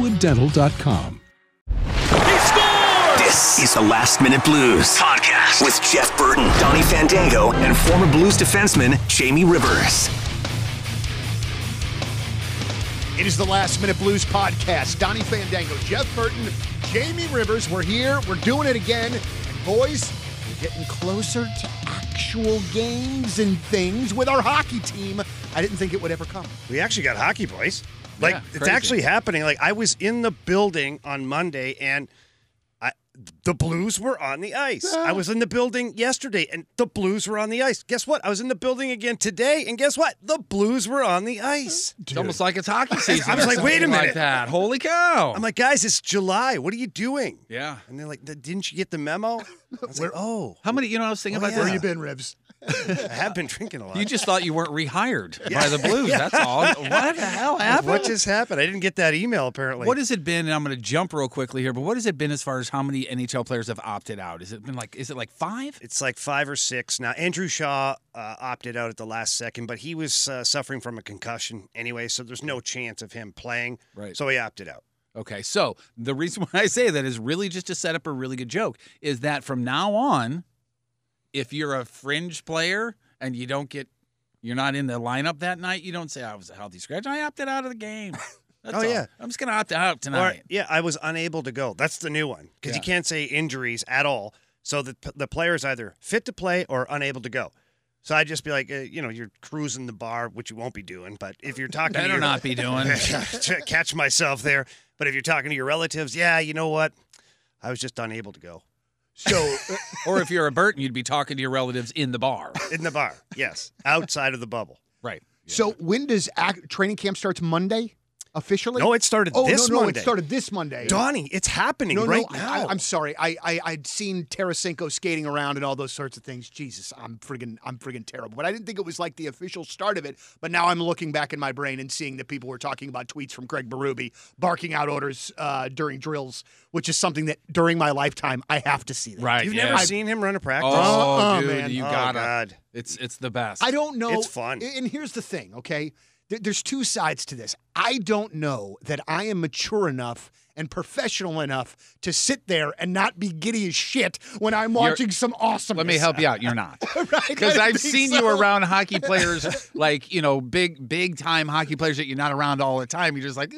crestwooddental.com. This is the Last Minute Blues podcast with Jeff Burton, Donnie Fandango, and former Blues defenseman Jamie Rivers. It is the Last Minute Blues podcast. Donnie Fandango, Jeff Burton, Jamie Rivers. We're here. We're doing it again. And boys, we're getting closer to actual games and things with our hockey team. I didn't think it would ever come. We actually got hockey, boys. Like Yeah, it's actually happening. Like I was in the building on Monday, and I, the Blues were on the ice. Ah. I was in the building yesterday, and the Blues were on the ice. Guess what? I was in the building again today, and guess what? The Blues were on the ice. It's almost like it's hockey season. I was like, wait a something like minute. that. Holy cow! I'm like, guys, it's July. What are you doing? yeah. And they're like, didn't you get the memo? I was like, oh, How many? You know, I was thinking Oh, about yeah. this. Where you been, Rivs? I have been drinking a lot. You just thought you weren't rehired by the Blues. That's all. What the hell happened? what just happened? I didn't get that email apparently. What has it been? And I'm going to jump real quickly here, but what has it been as far as how many NHL players have opted out? Has it been like? Is it like five? It's like five or six now. Andrew Shaw uh, opted out at the last second, but he was uh, suffering from a concussion anyway, so there's no chance of him playing. Right. So he opted out. Okay, so the reason why I say that is really just to set up a really good joke is that from now on, if you're a fringe player and you don't get, you're not in the lineup that night, you don't say I was a healthy scratch. I opted out of the game. That's Oh, all. yeah. I'm just gonna opt out Or, tonight. yeah, I was unable to go. That's the new one because you can't say injuries at all. So the the player is either fit to play or unable to go. So I'd just be like, uh, you know, you're cruising the bar, which you won't be doing. But if you're talking, to Better your, not be doing. catch myself there. But if you're talking to your relatives, yeah, you know what? I was just unable to go So, or if you're a Burton, you'd be talking to your relatives in the bar. in the bar. Yes, outside of the bubble. Right. so when does ac training camp starts Monday officially? No, it started oh, this no, no, Monday. it started this Monday. Donnie, it's happening No, right no, now. I, I'm sorry. I, I I'd seen Tarasenko skating around and all those sorts of things. Jesus, I'm friggin' I'm friggin' terrible. But I didn't think it was like the official start of it. But now I'm looking back in my brain and seeing that people were talking about tweets from Craig Berube barking out orders uh, during drills, which is something that during my lifetime I have to see that. Right. You've yeah. never seen him run a practice? Oh, Uh-uh, dude, man. you Oh, gotta. God. It's it's the best. I don't know. It's fun. And here's the thing, okay? There- There's two sides to this. I don't know that I am mature enough and professional enough to sit there and not be giddy as shit when I'm You're- watching some awesome. Let me help you out. You're not. Right? Because I I've seen so. you around hockey players, like you know, big, big time hockey players that you're not around all the time. You're just like,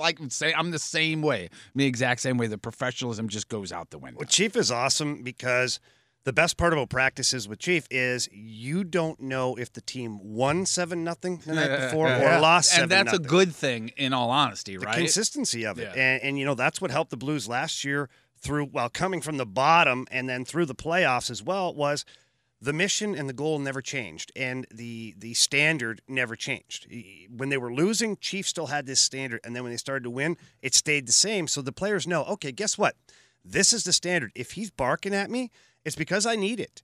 like say, I'm the same way, I'm the exact same way. The professionalism just goes out the window. Well, Chief is awesome because the best part about practices with Chief is you don't know if the team won seven nothing the night before or lost seven and that's a good thing, in all honesty, the right? consistency of it. Yeah. And, and, you know, that's what helped the Blues last year through, while coming from the bottom and then through the playoffs as well, was the mission and the goal never changed. And the, the standard never changed. When they were losing, Chiefs still had this standard. And then when they started to win, it stayed the same. So the players know, okay, guess what? This is the standard. If he's barking at me, it's because I need it.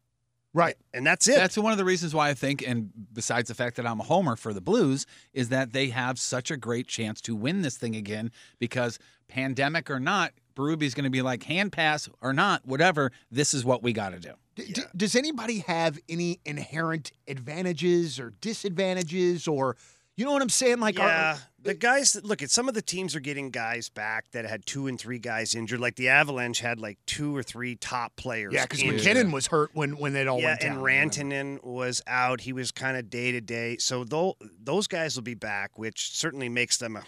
Right. And that's it. That's one of the reasons why I think, and besides the fact that I'm a homer for the Blues, is that they have such a great chance to win this thing again because pandemic or not, Berube's going to be like hand pass or not, whatever. This is what we got to do. D- d- does anybody have any inherent advantages or disadvantages, or you know what I'm saying? Like, are- Yeah, the guys that look at some of the teams are getting guys back that had two and three guys injured. Like the Avalanche had like two or three top players. yeah, because injured. MacKinnon was hurt when when it all yeah, went down. and Rantanen was out. He was kind of day to day. So tho- those guys will be back, which certainly makes them a,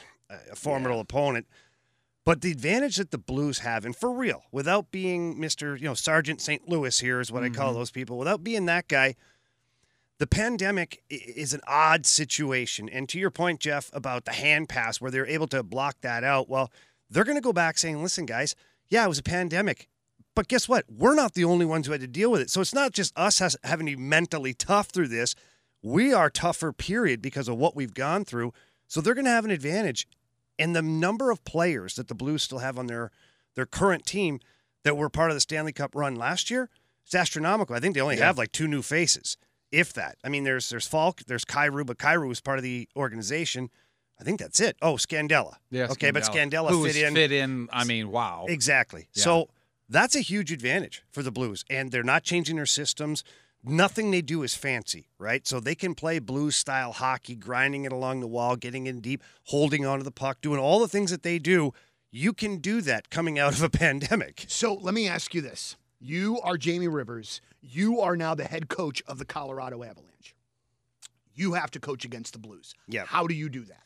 a formidable opponent. But the advantage that the Blues have, and for real, without being Mister, you know, Sergeant St. Louis here is what I call mm-hmm. those people. Without being that guy, the pandemic is an odd situation. And to your point, Jeff, about the hand pass, where they're able to block that out, well, they're going to go back saying, listen, guys, yeah, it was a pandemic. But guess what? We're not the only ones who had to deal with it. So it's not just us has, having to be mentally tough through this. We are tougher, period, because of what we've gone through. So they're going to have an advantage. And the number of players that the Blues still have on their, their current team that were part of the Stanley Cup run last year, it's astronomical. I think they only have like two new faces, if that. I mean, there's there's Faulk, there's Kyrou, but Kyrou was part of the organization. I think that's it. Oh, Scandella. Yeah. okay, but Scandella Who fit in fit in. I mean, wow. Exactly. Yeah. So that's a huge advantage for the Blues. And they're not changing their systems. Nothing they do is fancy, right? So they can play blues style hockey, grinding it along the wall, getting in deep, holding onto the puck, doing all the things that they do. You can do that coming out of a pandemic. So let me ask you this: You are Jamie Rivers. You are now the head coach of the Colorado Avalanche. You have to coach against the Blues. Yeah. How do you do that?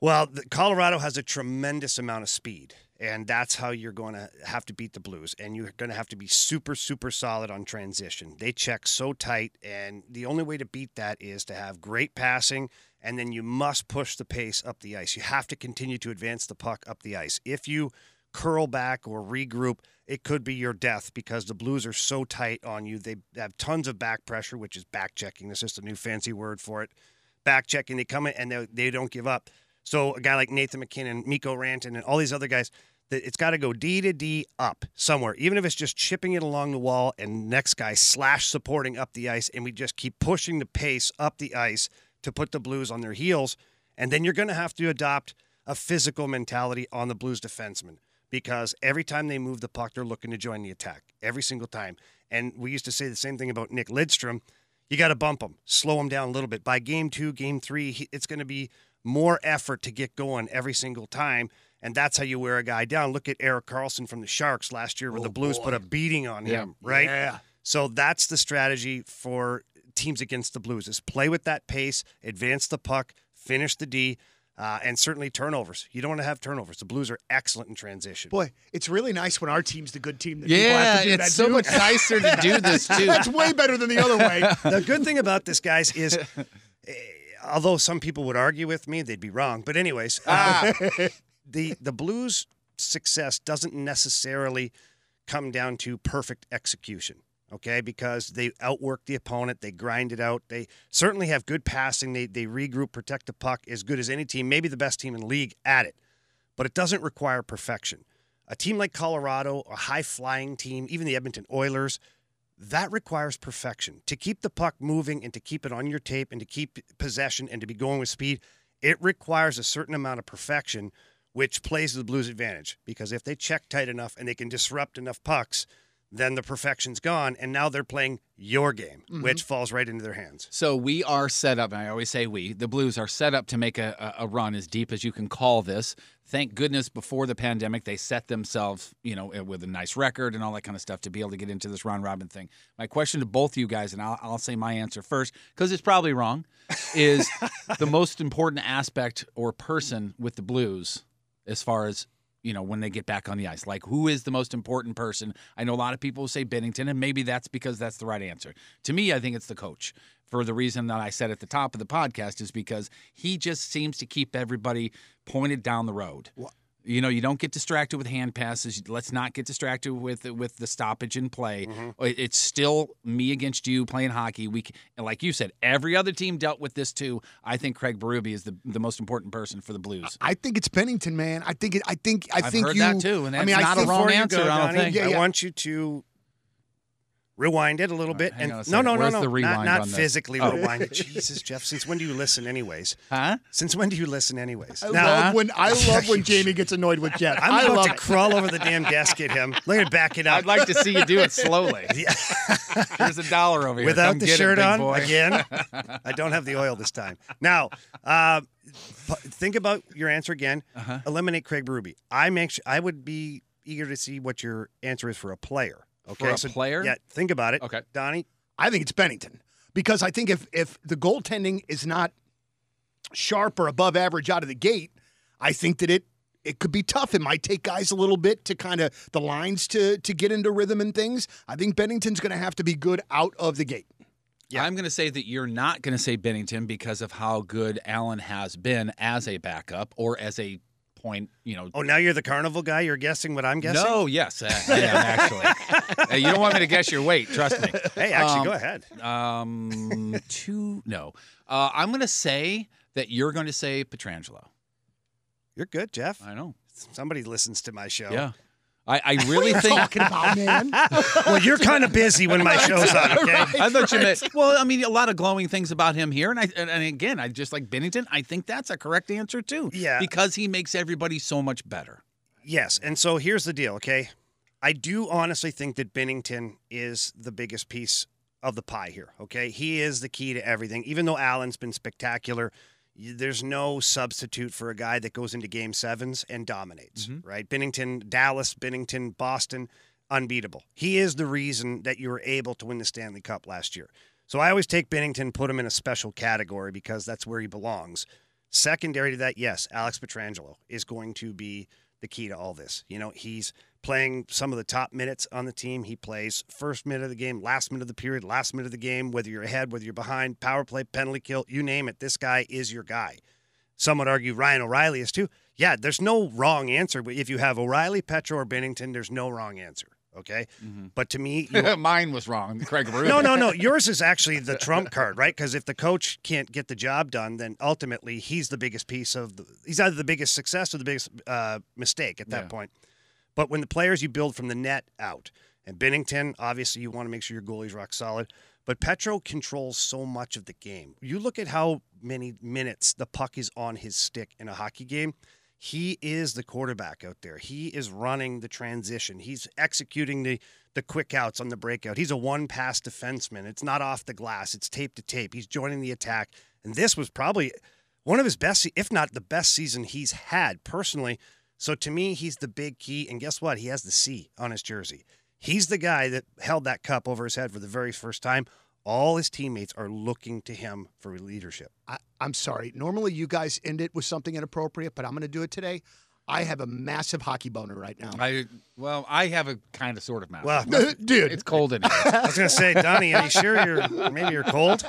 Well, the, Colorado has a tremendous amount of speed, and that's how you're going to have to beat the Blues. And you're going to have to be super, super solid on transition. They check so tight, and the only way to beat that is to have great passing, and then you must push the pace up the ice. You have to continue to advance the puck up the ice. If you curl back or regroup, it could be your death because the Blues are so tight on you. They have tons of back pressure, which is back checking. That's just a new fancy word for it. Back checking. They come in and they, they don't give up. So a guy like Nathan MacKinnon, Mikko Rantanen, and all these other guys, it's got to go D to D up somewhere, even if it's just chipping it along the wall and next guy slash supporting up the ice, and we just keep pushing the pace up the ice to put the Blues on their heels. And then you're going to have to adopt a physical mentality on the Blues defensemen because every time they move the puck, they're looking to join the attack every single time. And we used to say the same thing about Nick Lidstrom. You got to bump him, slow him down a little bit. By game two, game three, it's going to be more effort to get going every single time. And that's how you wear a guy down. Look at Erik Karlsson from the Sharks last year, where the oh, Blues put a beating on him, right? Yeah. So that's the strategy for teams against the Blues: is play with that pace, advance the puck, finish the D, uh, and certainly turnovers. You don't want to have turnovers. The Blues are excellent in transition. Boy, it's really nice when our team's the good team. That people have Yeah, to do it's that so too. much nicer to do this too. That's way better than the other way. the good thing about this, guys, is eh, although some people would argue with me, they'd be wrong. But anyways, uh, the the Blues' success doesn't necessarily come down to perfect execution. Okay, because they outwork the opponent, they grind it out. They certainly have good passing. They they regroup, protect the puck as good as any team, maybe the best team in the league at it. But it doesn't require perfection. A team like Colorado, a high flying team, even the Edmonton Oilers, that requires perfection. To keep the puck moving and to keep it on your tape and to keep possession and to be going with speed, it requires a certain amount of perfection, which plays to the Blues' advantage. Because if they check tight enough and they can disrupt enough pucks, then the perfection's gone. And now they're playing your game, mm-hmm. which falls right into their hands. So we are set up, and I always say we, the Blues are set up to make a, a a run as deep as you can call this. Thank goodness before the pandemic, they set themselves, you know, eh, with a nice record and all that kind of stuff to be able to get into this round robin thing. My question to both you guys, and I'll, I'll say my answer first, because it's probably wrong, is the most important aspect or person with the Blues as far as you know when they get back on the ice. Like who is the most important person? I know a lot of people say binnington and maybe that's because that's the right answer. To me i think it's the coach for the reason that i said at the top of the podcast is because he just seems to keep everybody pointed down the road you know you don't get distracted with hand passes let's not get distracted with with the stoppage in play mm-hmm. It- it's still me against you playing hockey we like you said every other team dealt with this too i think craig berube is the, the most important person for the blues I think it's Binnington, man. I think it, I think I I've think heard you. that too, and I mean, that's I not a wrong answer, go, I don't Donnie, think. Yeah, I want you to rewind it a little bit, hang and no, no, no, Where's no, the not, not physically Oh. rewind it. Jesus, Jeff, since when do you listen, anyways? Huh? Since when do you listen, anyways? I Now, love when I love when Jamie gets annoyed with Jeff. I'm I about to it. crawl over the damn desk at him. Let me back it up. I'd like to see you do it slowly. Here's a dollar over here. without Come the get it, shirt on again. I don't have the oil this time. Now, uh, think about your answer again. Uh-huh. Eliminate Craig Berube. I'm anxious. I would be eager to see what your answer is for a player. Okay, a player? Yeah, think about it. Okay. Donnie. I think it's Binnington because I think if if the goaltending is not sharp or above average out of the gate, I think that it it could be tough. It might take guys a little bit to kind of the lines to to get into rhythm and things. I think Binnington's going to have to be good out of the gate. Yeah. I'm going to say that you're not going to say Binnington because of how good Allen has been as a backup or as a point, you know. Oh, now you're the carnival guy. You're guessing what I'm guessing. No, yes, I I am actually. Hey, you don't want me to guess your weight, trust me. Hey, actually, Um, go ahead. Um, two, no. Uh, I'm going to say that you're going to say Pietrangelo. You're good, Jeff. I know. Somebody listens to my show. Yeah. I, I really think. Talking about man. Well, you're kind of busy when my show's on. Okay. I thought you meant. Well, I mean, a lot of glowing things about him here, and I and, and again, I just like Binnington. I think that's a correct answer too. Yeah. because he makes everybody so much better. Yes, and so here's the deal, okay? I do honestly think that Binnington is the biggest piece of the pie here, okay? He is the key to everything. Even though Allen's been spectacular, y- there's no substitute for a guy that goes into game sevens and dominates, mm-hmm. right? Binnington, Dallas, Binnington, Boston, unbeatable. He is the reason that you were able to win the Stanley Cup last year. So I always take Binnington, put him in a special category because that's where he belongs. Secondary to that, yes, Alex Pietrangelo is going to be the key to all this. You know, he's playing some of the top minutes on the team. He plays first minute of the game, last minute of the period, last minute of the game, whether you're ahead, whether you're behind, power play, penalty kill, you name it. This guy is your guy. Some would argue Ryan O'Reilly is too. Yeah, there's no wrong answer. But if you have O'Reilly, Petro, or Binnington, there's no wrong answer. Okay. But to me, you- Mine was wrong, Craig Berube. no, no, no. Yours is actually the trump card, right? Because if the coach can't get the job done, then ultimately he's the biggest piece of the. He's either the biggest success or the biggest uh, mistake at that Yeah. point. But when the players you build from the net out, and Binnington, obviously you want to make sure your goalie's rock solid. But Petro controls so much of the game. You look at how many minutes the puck is on his stick in a hockey game. He is the quarterback out there. He is running the transition. He's executing the the quick outs on the breakout. He's a one pass defenseman. It's not off the glass. It's tape to tape. He's joining the attack. And this was probably one of his best, if not the best season he's had personally. So to me, he's the big key. And guess what? He has the C on his jersey. He's the guy that held that cup over his head for the very first time. All his teammates are looking to him for leadership. I, I'm sorry. Normally, you guys end it with something inappropriate, but I'm going to do it today. I have a massive hockey boner right now. I well, I have a kind of sort of mouth. Well, Dude, it's cold in here. I was going to say, Donnie, are you sure you're maybe you're cold?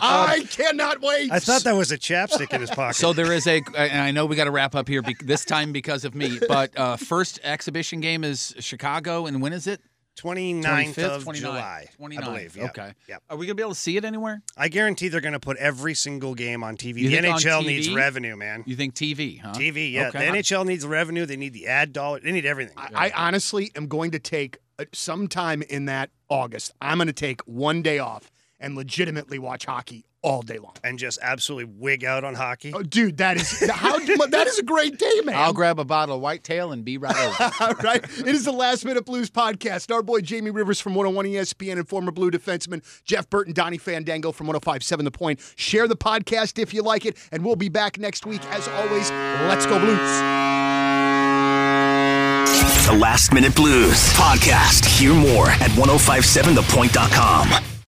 I cannot wait. I thought that was a chapstick in his pocket. So there is a, and I know we got to wrap up here be, this time because of me. But uh, first exhibition game is Chicago, and when is it? 29th 25th, of 29th, July, 29th. I believe. Yep. Okay. Yep. Are we gonna be able to see it anywhere? I guarantee they're going to put every single game on TV. You the think on NHL needs revenue, man. You think TV? Huh? TV, yeah. Okay. The NHL needs revenue. They need the ad dollar. They need everything. I, I honestly am going to take uh, sometime in that August. I'm going to take one day off and legitimately watch hockey all day long. and just absolutely wig out on hockey. Oh, dude, that is how that is a great day, man. I'll grab a bottle of whitetail and be right over. All right. It is the Last Minute Blues podcast. Our boy Jamie Rivers from 101 ESPN and former Blue defenseman Jeff Burton, Donnie Fandango from 1057 The Point. Share the podcast if you like it, and we'll be back next week. As always, let's go Blues. The Last Minute Blues podcast. Hear more at 1057thepoint.com.